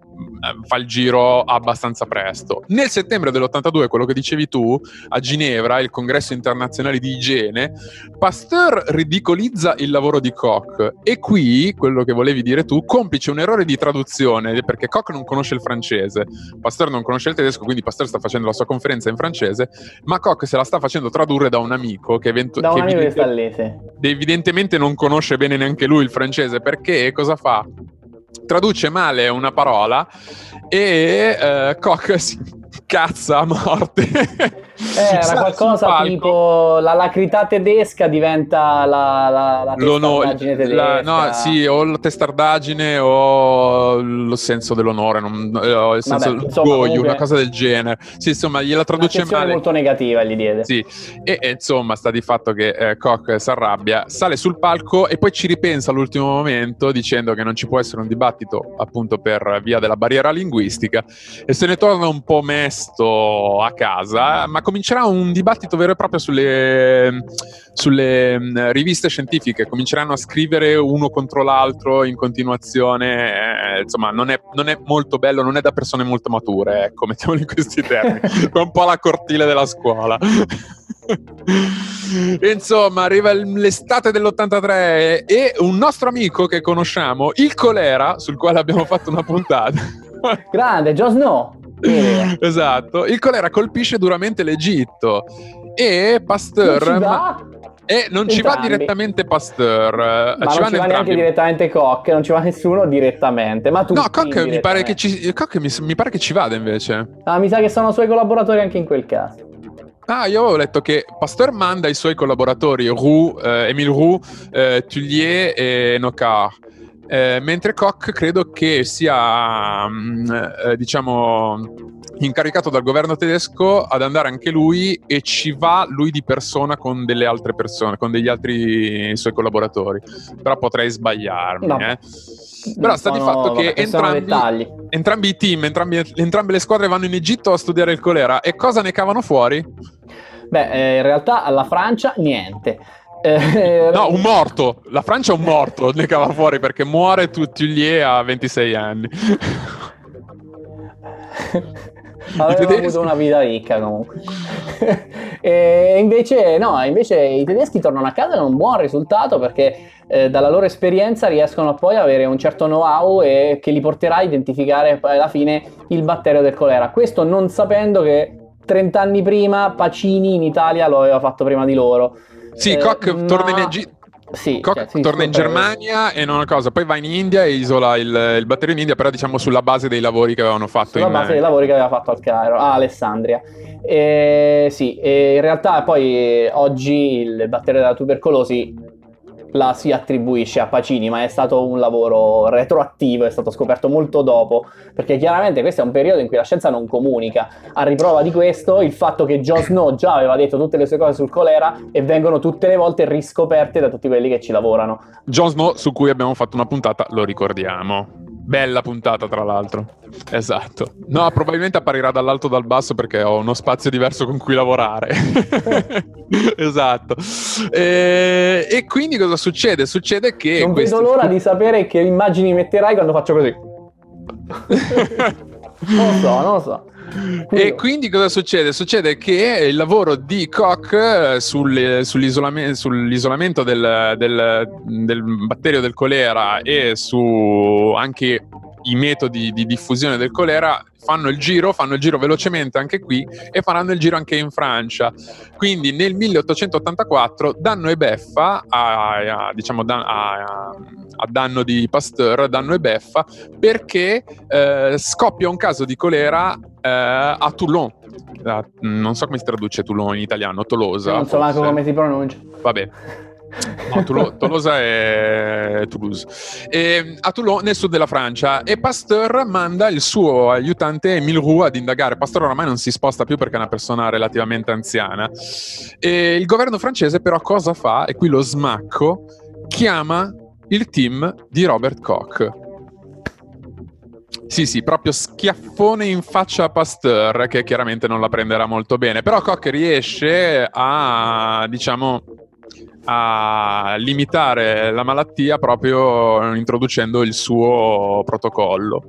fa il giro abbastanza presto. Nel settembre dell'82, quello che dicevi tu, a Ginevra, il congresso internazionale di igiene, Pasteur ridicolizza il lavoro di Koch e qui, quello che volevi dire tu, complice un errore di traduzione perché Koch non conosce il francese, Pasteur non conosce il tedesco, quindi Pasteur sta facendo la sua conferenza in francese, ma Koch se la sta facendo tradurre da un amico che, eventu- che evidente- evidentemente non conosce bene neanche lui il francese perché cosa fa? Traduce male una parola e eh, Koch (laughs) si cazza a morte. Eh, era qualcosa tipo la lacrità tedesca diventa la, la, la testardaggine tedesca. La, no, sì, o la testardaggine o lo senso dell'onore, non, o il senso Vabbè, dell'orgoglio, una cosa del genere. Sì, insomma, gliela traduce male. molto negativa gli diede. Sì, e, e insomma, sta di fatto che eh, Koch si arrabbia, sale sul palco e poi ci ripensa all'ultimo momento dicendo che non ci può essere un dibattito appunto per via della barriera linguistica e se ne torna un po' mesto a casa, ma comincerà un dibattito vero e proprio sulle, sulle riviste scientifiche, cominceranno a scrivere uno contro l'altro in continuazione, eh, insomma non è, non è, molto bello, non è da persone molto mature, ecco, (laughs) mettiamolo in questi termini, è un po' la cortile della scuola. (laughs) Insomma, arriva l'estate dell'83 e un nostro amico che conosciamo, il colera, sul quale abbiamo fatto una puntata. Grande, Joe Snow. Esatto, il colera colpisce duramente l'Egitto e Pasteur... E non ci va direttamente Pasteur, ma ci non ci va neanche direttamente Koch, non ci va nessuno direttamente. Ma tu no, Koch mi pare che ci, Koch mi, mi pare che ci vada invece. Ah, mi sa che sono suoi collaboratori anche in quel caso. Ah, io avevo letto che Pasteur manda i suoi collaboratori Roux, eh, Émile Roux, eh, Tullier e Nocard. Eh, mentre Koch credo che sia, mh, eh, diciamo, incaricato dal governo tedesco ad andare anche lui e ci va lui di persona con delle altre persone, con degli altri suoi collaboratori. Però potrei sbagliarmi. No. Eh. Però sta di fatto che entrambi, entrambi, i team, entrambi, entrambe le squadre vanno in Egitto a studiare il colera. E cosa ne cavano fuori? Beh, eh, in realtà alla Francia niente. Eh, no, un morto. La Francia è un morto, (laughs) ne cava fuori perché muore Tutilier a 26 anni. (laughs) Aveva avuto una vita ricca comunque. (laughs) e invece, no, invece i tedeschi tornano a casa con un buon risultato perché eh, dalla loro esperienza riescono poi ad avere un certo know-how e che li porterà a identificare alla fine il batterio del colera. Questo non sapendo che 30 anni prima Pacini in Italia lo aveva fatto prima di loro. Sì, eh, Koch ma... torna in Egitto. Sì, Koch cioè, torna in Germania e non una cosa, poi va in India e isola il, il, batterio in India, però diciamo sulla base dei lavori che avevano fatto. Sulla in, base dei lavori che aveva fatto al Cairo, a Alessandria. E, sì, e in realtà poi oggi il batterio della tubercolosi la si attribuisce a Pacini, ma è stato un lavoro retroattivo, è stato scoperto molto dopo, perché chiaramente questo è un periodo in cui la scienza non comunica. A riprova di questo, il fatto che Jon Snow già aveva detto tutte le sue cose sul colera e vengono tutte le volte riscoperte da tutti quelli che ci lavorano. Jon Snow, su cui abbiamo fatto una puntata, lo ricordiamo. Bella puntata, tra l'altro. Esatto. No, probabilmente apparirà dall'alto o dal basso perché ho uno spazio diverso con cui lavorare. (laughs) esatto. E, e, quindi cosa succede? Succede che. Non questi... vedo l'ora di sapere che immagini metterai quando faccio così. (laughs) non lo so, non lo so. E quindi cosa succede? Succede che il lavoro di Koch eh, sul, sull'isolame, sull'isolamento del, del, del, batterio del colera e su anche i metodi di diffusione del colera fanno il giro, fanno il giro velocemente anche qui e faranno il giro anche in Francia. Quindi nel 1884 danno e beffa a, a, diciamo, a, a danno di Pasteur, danno e beffa perché eh, scoppia un caso di colera eh, a Toulon. Uh, non so come si traduce Toulon in italiano, Tolosa. Non so manco come si pronuncia. Vabbè. (laughs) No, Toulouse, Tolosa è Toulouse. E, a Toulon, nel sud della Francia. E Pasteur manda il suo aiutante Emile Roux ad indagare. Pasteur oramai non si sposta più perché è una persona relativamente anziana. E il governo francese però cosa fa? E qui lo smacco, chiama il team di Robert Koch. Sì, sì, proprio schiaffone in faccia a Pasteur, che chiaramente non la prenderà molto bene. Però Koch riesce a, diciamo, a limitare la malattia proprio introducendo il suo protocollo.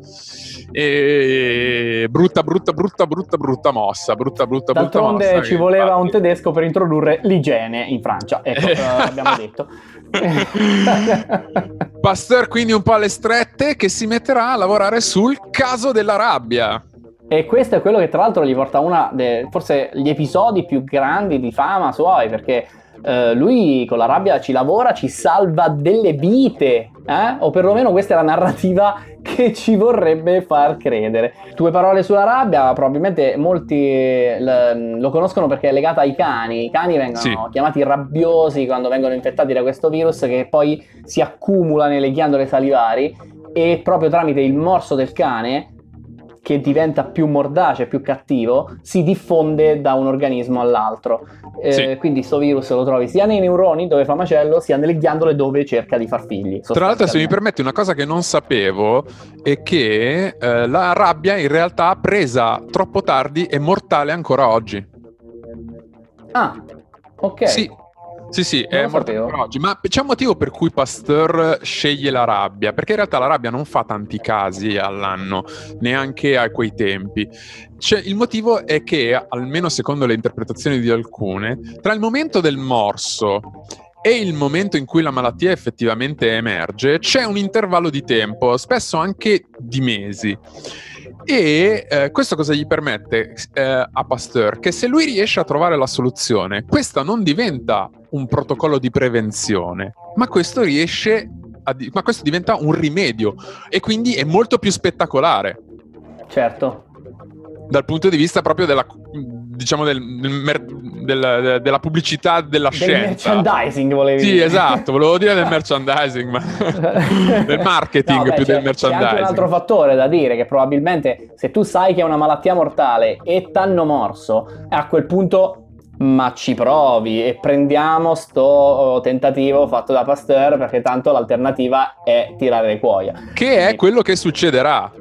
E brutta, brutta, brutta, brutta, brutta mossa. Brutta, brutta, brutta mossa. ci voleva infatti... un tedesco per introdurre l'igiene in Francia. Ecco, (laughs) abbiamo detto. (laughs) Pasteur quindi un po' alle strette che si metterà a lavorare sul caso della rabbia. E questo è quello che tra l'altro gli porta una, de, forse gli episodi più grandi di fama suoi, perché Uh, lui con la rabbia ci lavora, ci salva delle vite, eh? o perlomeno questa è la narrativa (laughs) che ci vorrebbe far credere. Due parole sulla rabbia, probabilmente molti lo conoscono perché è legata ai cani. I cani vengono sì. chiamati rabbiosi quando vengono infettati da questo virus che poi si accumula nelle ghiandole salivari e proprio tramite il morso del cane che diventa più mordace, più cattivo, si diffonde da un organismo all'altro. Eh, sì. Quindi questo virus lo trovi sia nei neuroni dove fa macello, sia nelle ghiandole dove cerca di far figli. Tra l'altro, se mi permetti, una cosa che non sapevo è che eh, la rabbia in realtà presa troppo tardi è mortale ancora oggi. Ah, ok. Sì, sì, sì, non è morto per oggi. Ma c'è un motivo per cui Pasteur sceglie la rabbia? Perché in realtà la rabbia non fa tanti casi all'anno, neanche a quei tempi. Cioè, il motivo è che, almeno secondo le interpretazioni di alcune, tra il momento del morso e il momento in cui la malattia effettivamente emerge, c'è un intervallo di tempo, spesso anche di mesi. E eh, questo cosa gli permette eh, a Pasteur? Che se lui riesce a trovare la soluzione, questa non diventa un protocollo di prevenzione, ma questo riesce a, ma questo diventa un rimedio e quindi è molto più spettacolare. Certo. Dal punto di vista proprio della, diciamo del, del, del, della pubblicità della del scienza. merchandising volevi dire. Sì, esatto, volevo dire del (laughs) merchandising, ma (laughs) del marketing no, beh, più del merchandising. C'è anche un altro fattore da dire che probabilmente se tu sai che è una malattia mortale e t'hanno morso, a quel punto ma ci provi e prendiamo sto oh, tentativo fatto da Pasteur perché tanto l'alternativa è tirare le cuoia. Che è quello che succederà.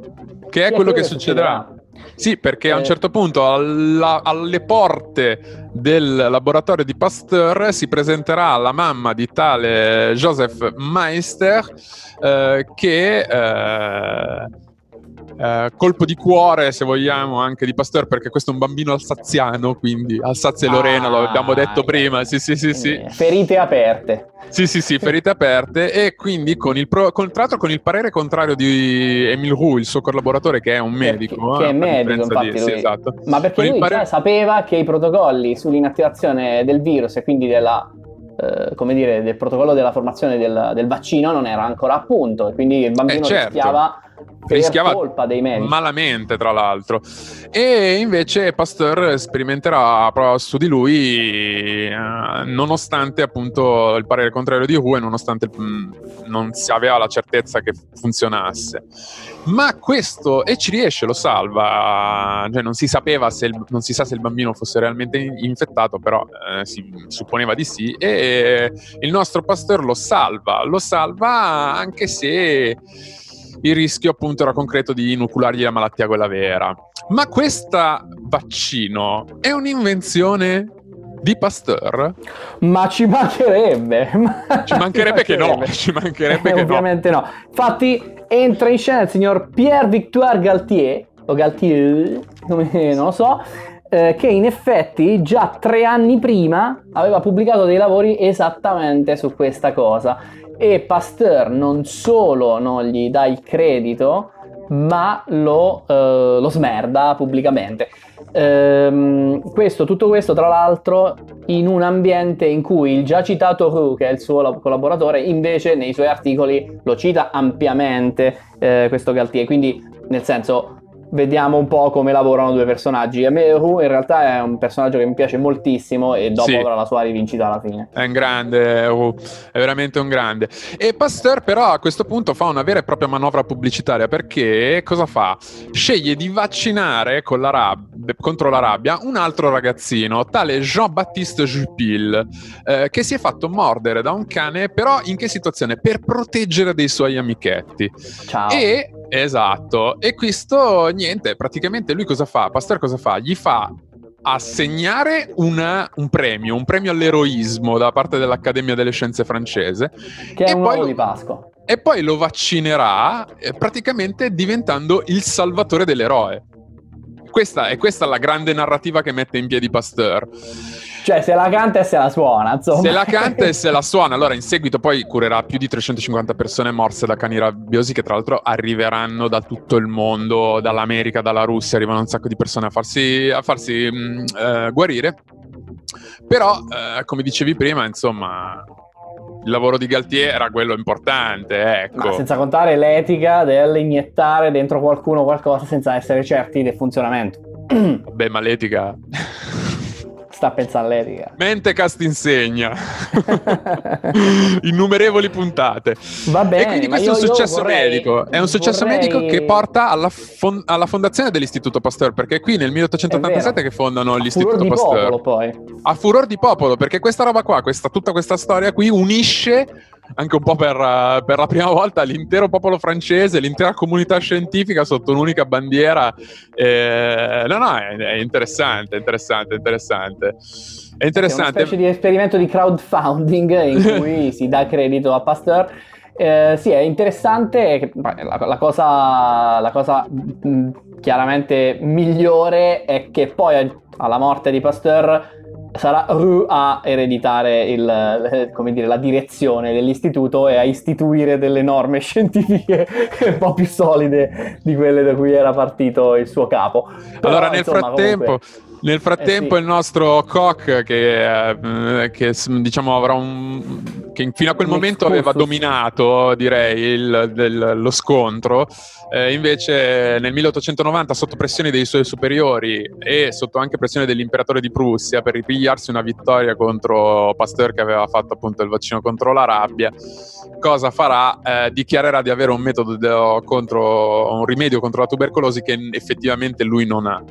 Che è, quello, che, che succederà. succederà. Sì, perché a un eh. certo punto alla, alle porte del laboratorio di Pasteur si presenterà la mamma di tale Joseph Meister eh, che... Eh, eh, colpo di cuore, se vogliamo, anche di Pasteur, perché questo è un bambino alsaziano, quindi Alsazia e Lorena, ah, lo abbiamo detto prima. Sì, sì, sì, sì. Ferite aperte. Sì, sì, sì, ferite aperte. E quindi, con il pro, con, tra l'altro, con il parere contrario di Emile Roux, il suo collaboratore, che è un medico. Che, che è medico, infatti. Di, sì, esatto. Ma perché con lui pare... già sapeva che i protocolli sull'inattivazione del virus e quindi della eh, come dire, del protocollo della formazione del, del, vaccino non era ancora a punto e quindi il bambino eh certo. rischiava rischiava malamente tra l'altro. E invece Pasteur sperimenterà su di lui eh, nonostante appunto il parere contrario di Hu e nonostante mh, mm, non si aveva la certezza che funzionasse. Ma questo e ci riesce lo salva. Cioè non si sapeva se il, non si sa se il bambino fosse realmente infettato però eh, si supponeva di sì. E il nostro Pasteur lo salva lo salva anche se il rischio appunto era concreto di inoculargli la malattia quella vera. Ma questo vaccino è un'invenzione di Pasteur? Ma ci mancherebbe. (laughs) Ma ci, mancherebbe che no, ci mancherebbe eh, che ovviamente no. Infatti entra in scena il signor Pierre-Victoire Galtier, o Galtier, come non lo so, eh, che in effetti già tre anni prima aveva pubblicato dei lavori esattamente su questa cosa e Pasteur non solo non gli dà il credito, ma lo, eh, lo smerda pubblicamente. Ehm, questo, tutto questo, tra l'altro, in un ambiente in cui il già citato Hu, che è il suo collaboratore, invece nei suoi articoli lo cita ampiamente eh, questo Galtier. Quindi, nel senso, vediamo un po' come lavorano due personaggi. A me Hu in realtà è un personaggio che mi piace moltissimo e dopo sì. avrà la sua rivincita alla fine. È un grande, Hu, è veramente un grande. E Pasteur però a questo punto fa una vera e propria manovra pubblicitaria perché cosa fa? Sceglie di vaccinare la rab- contro la rabbia un altro ragazzino, tale Jean-Baptiste Jupil, eh, che si è fatto mordere da un cane, però in che situazione? Per proteggere dei suoi amichetti. Ciao. E Esatto, e questo niente, praticamente lui cosa fa? Pasteur cosa fa? Gli fa assegnare una, un premio, un premio all'eroismo da parte dell'Accademia delle Scienze francese. Che è un uovo di Pasqua. E poi lo vaccinerà eh, praticamente diventando il salvatore dell'eroe. Questa è questa la grande narrativa che mette in piedi Pasteur. Cioè, se la canta e se la suona, insomma. Se la (laughs) canta e se la suona, allora in seguito poi curerà più di 350 persone morse da cani rabbiosi che tra l'altro arriveranno da tutto il mondo, dall'America, dalla Russia, arrivano un sacco di persone a farsi, a farsi mh, mm, eh, guarire. Però, eh, come dicevi prima, insomma, il lavoro di Galtier era quello importante, ecco. Ma senza contare l'etica dell'iniettare dentro qualcuno qualcosa senza essere certi del funzionamento. (clears throat) Beh, ma l'etica sta pensando all'etica. Mentecast insegna. (laughs) Innumerevoli puntate. Va bene. E quindi questo è un successo vorrei, medico. È un successo vorrei... medico che porta alla, fon- alla, fondazione dell'Istituto Pasteur, perché è qui nel 1887 che fondano A l'Istituto furor Pasteur. Di popolo, poi. A furor di popolo, perché questa roba qua, questa, tutta questa storia qui unisce anche un po' per, uh, per, la prima volta l'intero popolo francese, l'intera comunità scientifica sotto un'unica bandiera. Eh, no, no, è, è, interessante, interessante, interessante. È interessante. È una specie di esperimento di crowdfunding in (laughs) cui si dà credito a Pasteur. Eh, sì, è interessante. La, la cosa, la cosa mh, chiaramente migliore è che poi alla morte di Pasteur sarà Ru a ereditare il, dire, la direzione dell'istituto e a istituire delle norme (laughs) scientifiche un po' più solide di quelle da cui era partito il suo capo. Però, allora, nel insomma, frattempo, comunque... Nel frattempo eh sì. il nostro Koch che, eh, che diciamo avrà un che fino a quel momento aveva dominato direi il, del, lo scontro eh, invece nel 1890 sotto pressione dei suoi superiori e sotto anche pressione dell'imperatore di Prussia per ripigliarsi una vittoria contro Pasteur che aveva fatto appunto il vaccino contro la rabbia cosa farà? Eh, dichiarerà di avere un metodo contro un rimedio contro la tubercolosi che effettivamente lui non ha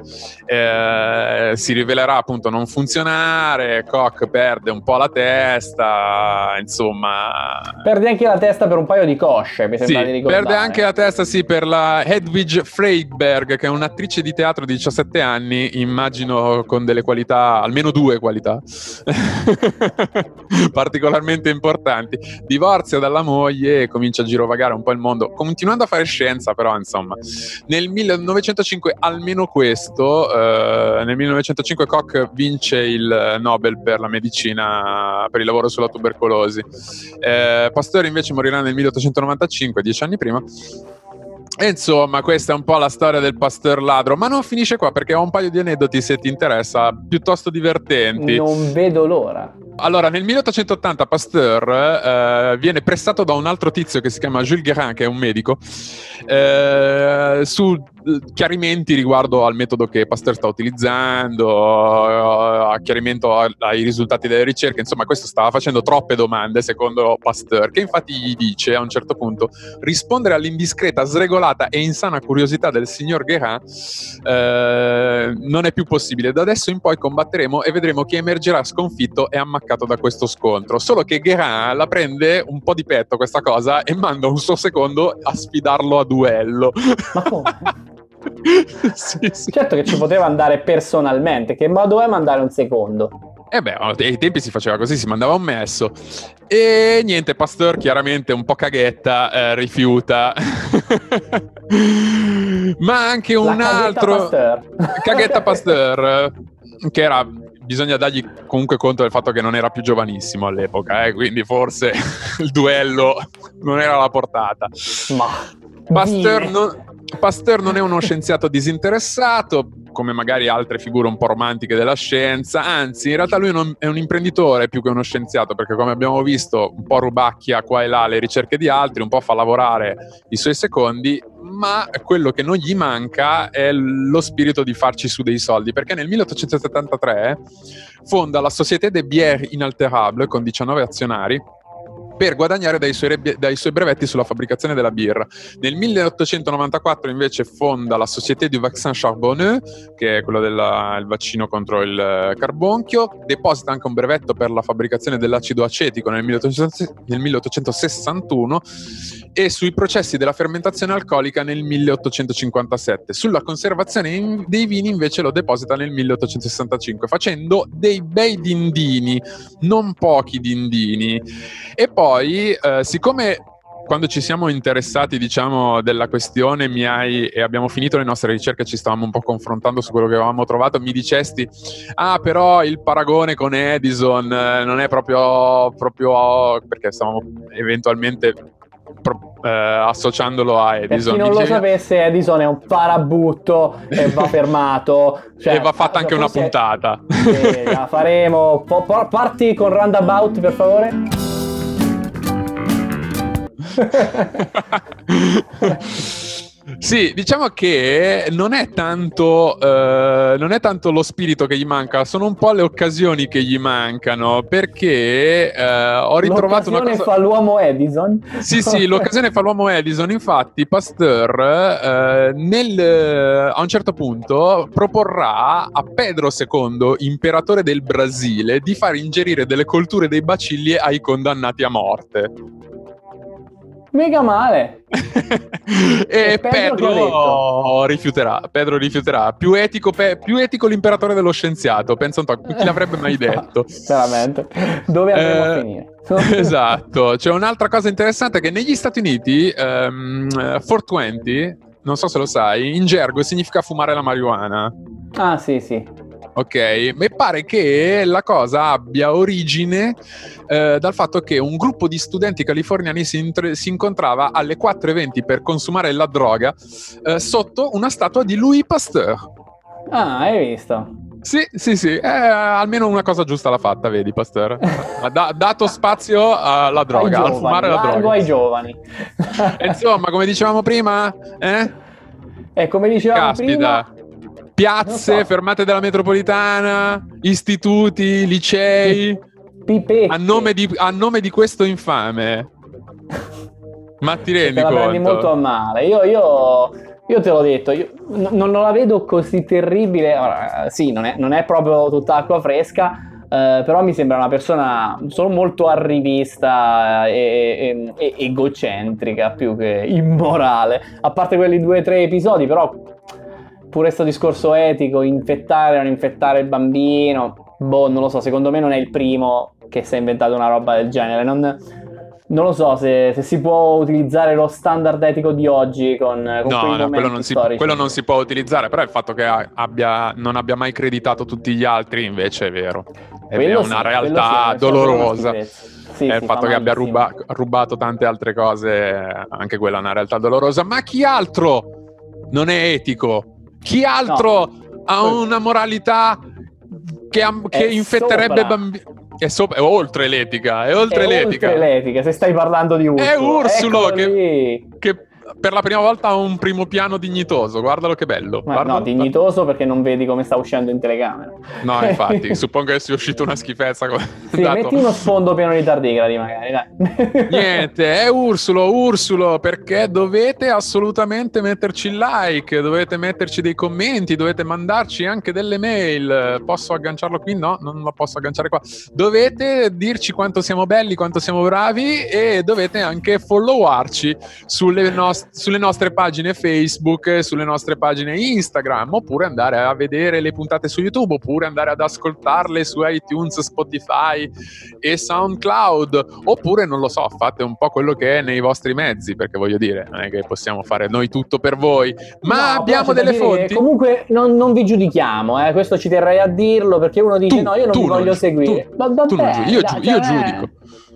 eh, eh, si rivelerà appunto non funzionare, Koch perde un po' la testa, insomma... Perde anche la testa per un paio di cosce, mi sembra sì, di ricordare. Perde anche la testa, sì, per la Hedwig Freidberg, che è un'attrice di teatro di 17 anni, immagino con delle qualità, almeno due qualità, (laughs) particolarmente importanti. Divorzia dalla moglie e comincia a girovagare un po' il mondo, continuando a fare scienza, però insomma. Nel 1905 almeno questo, eh, nel 1905 Koch vince il Nobel per la medicina, per il lavoro sulla tubercolosi. Eh, Pasteur invece morirà nel 1895, dieci anni prima. E insomma, questa è un po' la storia del pastor ladro, ma non finisce qua perché ho un paio di aneddoti se ti interessa, piuttosto divertenti. Non vedo l'ora. Allora, nel 1880 Pasteur eh, viene prestato da un altro tizio che si chiama Jules Guérin, che è un medico, eh, su eh, chiarimenti riguardo al metodo che Pasteur sta utilizzando, uh, a chiarimento ai risultati delle ricerche. Insomma, questo stava facendo troppe domande, secondo Pasteur, che infatti gli dice a un certo punto rispondere all'indiscreta, sregolata e insana curiosità del signor Guérin eh, non è più possibile. Da adesso in poi combatteremo e vedremo chi emergerà sconfitto e ammaccato da questo scontro. Solo che Guerin la prende un po' di petto questa cosa e manda un suo secondo a sfidarlo a duello. Ma come? (laughs) (laughs) sì, sì. Certo che ci poteva andare personalmente, che ma doveva mandare un secondo? Eh beh, ai tempi si faceva così, si mandava un messo. E niente, Pasteur chiaramente un po' caghetta, eh, rifiuta. (laughs) Ma anche un La altro... Pasteur. Caghetta (laughs) Pasteur, che era bisogna dargli comunque conto del fatto che non era più giovanissimo all'epoca, eh? quindi forse il duello non era alla portata. Ma Pasteur non, Pasteur non è uno scienziato disinteressato, come magari altre figure un po' romantiche della scienza, anzi in realtà lui è un imprenditore più che uno scienziato, perché come abbiamo visto un po' rubacchia qua e là le ricerche di altri, un po' fa lavorare i suoi secondi, ma quello che non gli manca è lo spirito di farci su dei soldi, perché nel 1873 fonda la Société des Bières Inalterables con 19 azionari per guadagnare dai suoi, dai suoi, brevetti sulla fabbricazione della birra. Nel 1894 invece fonda la Société du Vaccin Charbonneux, che è quello del vaccino contro il carbonchio, deposita anche un brevetto per la fabbricazione dell'acido acetico nel, 1800, nel 1861 e sui processi della fermentazione alcolica nel 1857. Sulla conservazione dei vini invece lo deposita nel 1865, facendo dei bei dindini, non pochi dindini. E poi, eh, siccome quando ci siamo interessati, diciamo, della questione, mi hai, e abbiamo finito le nostre ricerche, ci stavamo un po' confrontando su quello che avevamo trovato, mi dicesti, ah, però il paragone con Edison eh, non è proprio, proprio, perché stavamo eventualmente pro, eh, associandolo a Edison. Per chi non lo sapesse, Edison è un parabutto e va (laughs) fermato. Cioè, e va fatta anche una puntata. Sì, la faremo. (laughs) Parti con Roundabout, per favore. (laughs) Sì, diciamo che non è, tanto, eh, non è tanto lo spirito che gli manca, sono un po' le occasioni che gli mancano, perché eh, ho ritrovato una cosa... fa l'uomo Edison? Sì, sì, l'occasione fa l'uomo Edison, infatti Pasteur eh, nel, a un certo punto proporrà a Pedro II, imperatore del Brasile, di far ingerire delle colture dei bacilli ai condannati a morte. Mega male. (laughs) e, Pedro, Pedro rifiuterà. Pedro rifiuterà. Più etico, pe- più etico, l'imperatore dello scienziato. Pensa un po', chi l'avrebbe mai detto? Veramente. Dove andremo eh, a finire? (laughs) esatto. C'è un'altra cosa interessante che negli Stati Uniti um, 420, non so se lo sai, in gergo significa fumare la marijuana. Ah, sì, sì ok? Mi pare che la cosa abbia origine eh, dal fatto che un gruppo di studenti californiani si, int- si incontrava alle 4.20 per consumare la droga eh, sotto una statua di Louis Pasteur. Ah, hai visto? Sì, sì, sì, eh, almeno una cosa giusta l'ha fatta, vedi, Pasteur. Ha da- dato spazio alla droga, giovani, al fumare la droga. ai giovani. insomma, come dicevamo prima, eh? E come dicevamo Caspita. prima piazze, so. fermate della metropolitana, istituti, licei. Pipetti. A nome di, a nome di questo infame. Ma ti rendi te la conto? prendi molto a male. Io, io, io te l'ho detto, io n- non la vedo così terribile. Ora, sì, non è, non è proprio tutta acqua fresca. Uh, però mi sembra una persona solo molto arrivista e, e, e, egocentrica più che immorale. A parte quelli due o tre episodi, però pure questo discorso etico, infettare o non infettare il bambino, boh, non lo so, secondo me non è il primo che si è inventato una roba del genere. Non, non lo so se, se, si può utilizzare lo standard etico di oggi con, con no, no quello, non si, quello, non si, può utilizzare, però il fatto che abbia, non abbia mai creditato tutti gli altri invece è vero. È, è una sì, realtà sì, dolorosa. sì, è il fatto fa che abbia ruba- rubato tante altre cose, anche quella è una realtà dolorosa. Ma chi altro non è etico? Chi altro ha Poi- una moralità che, am- che infetterebbe bambini? È, sopra- è oltre l'etica, è oltre È l'etica. oltre l'etica, se stai parlando di Ursulo. È Ursulo che-. Che per la prima volta ha un primo piano dignitoso. Guardalo che bello. Ma Guarda- no, dignitoso perché non vedi come sta uscendo in telecamera. No, infatti, (laughs) suppongo che sia uscita una schifezza. come- Sì, dato- metti uno sfondo pieno di tardigradi magari, dai. (laughs) Niente, è Ursulo, Ursulo, perché dovete assolutamente metterci il like, dovete metterci dei commenti, dovete mandarci anche delle mail. Posso agganciarlo qui? No, non lo posso agganciare qua. Dovete dirci quanto siamo belli, quanto siamo bravi e dovete anche followarci sulle, nos- sulle nostre pagine Facebook, sulle nostre pagine Instagram, oppure andare a vedere le puntate su YouTube, oppure andare ad ascoltarle su iTunes, Spotify e SoundCloud, oppure non lo so, fate un po' quello che è nei vostri mezzi, perché voglio dire, non è che possiamo fare noi tutto per voi, ma No, abbiamo delle dire fonti. Comunque non, non vi giudichiamo, eh, questo ci terrei a dirlo perché uno dice Tu- no, io non vi non voglio giu- seguire. tu- Ma vabbè, tu non giudi- io giu- io giudico.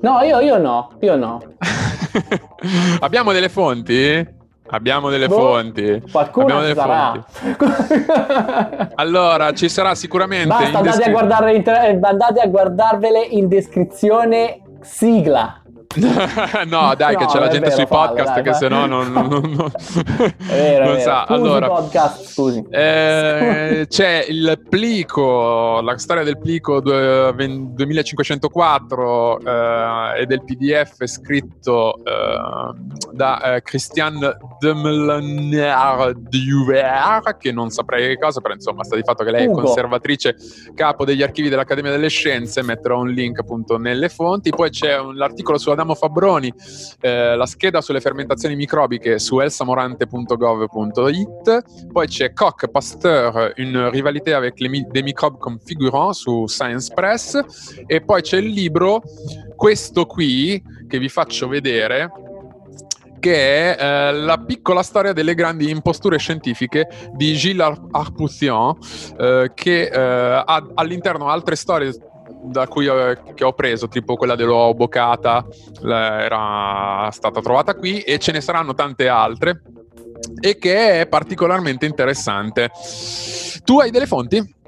No, io, io no, io no. (laughs) (laughs) abbiamo delle fonti? Abbiamo delle Boh, fonti. Qualcuno Abbiamo delle sarà. fonti. Allora, ci sarà sicuramente Basta, andate a, descri- guardare in tre- eh, andate a guardarvele in descrizione sigla. (laughs) no, dai, che No, c'è la è gente vero, sui podcast dai, che se no non, non, non- (laughs) non- È (laughs) vero, è non sa. Scusi, Allora, podcast, scusi. eh, c'è il plico, la storia del plico due- ven- 2504 eh, e del PDF scritto eh, da eh, Christian Demlenier che non saprei che cosa, però insomma sta di fatto che lei è Ugo. conservatrice capo degli archivi dell'Accademia delle Scienze, metterò un link appunto nelle fonti, poi c'è un- l'articolo su Adamo Fabroni, eh, la scheda sulle fermentazioni microbiche su elsamorante.gov.it, poi c'è Koch Pasteur, une rivalité avec les mi- des microbes configurants su Science Press e poi c'è il libro, questo qui che vi faccio vedere che è eh, la piccola storia delle grandi imposture scientifiche di Gilles Ar- eh, che eh, ha all'interno altre storie da cui ho- che ho preso, tipo quella dell'uovo bocata, la- era stata trovata qui, e ce ne saranno tante altre, e che è particolarmente interessante. Tu hai delle fonti?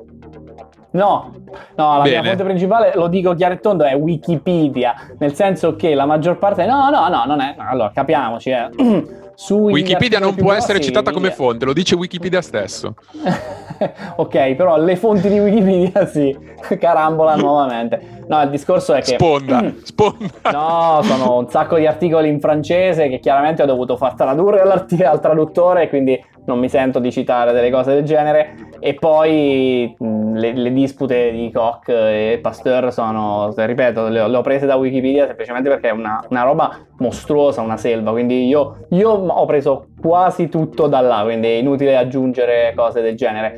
No, no, la mia Bene. fonte principale, lo dico chiaro e tondo, è Wikipedia, nel senso che la maggior parte... No, no, no, non è... Allora, capiamoci, eh. (clears throat) Wikipedia non può essere grossi, citata come eh. fonte, lo dice Wikipedia stesso. (laughs) ok, però le fonti di Wikipedia (laughs) sì, carambola nuovamente. No, il discorso è che... Sponda, (clears throat) sponda. No, sono un sacco di articoli in francese che chiaramente ho dovuto far tradurre al traduttore, quindi non mi sento di citare delle cose del genere. E poi le, le dispute di Koch e Pasteur sono, ripeto, le ho, le ho prese da Wikipedia semplicemente perché è una, una roba mostruosa, una selva. Quindi io, io ho preso quasi tutto da là, quindi è inutile aggiungere cose del genere.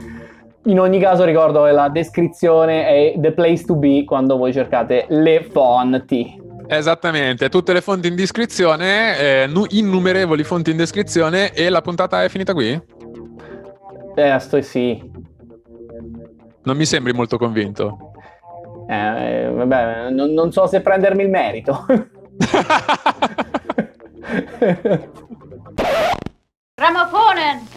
In ogni caso ricordo che la descrizione è the place to be quando voi cercate le fonti. Esattamente, tutte le fonti in descrizione, eh, nu- innumerevoli fonti in descrizione e la puntata è finita qui? Eh, sto sì. Non mi sembri molto convinto. Eh, eh, vabbè, non, non so se prendermi il merito. (laughs) (laughs) Grammofonen!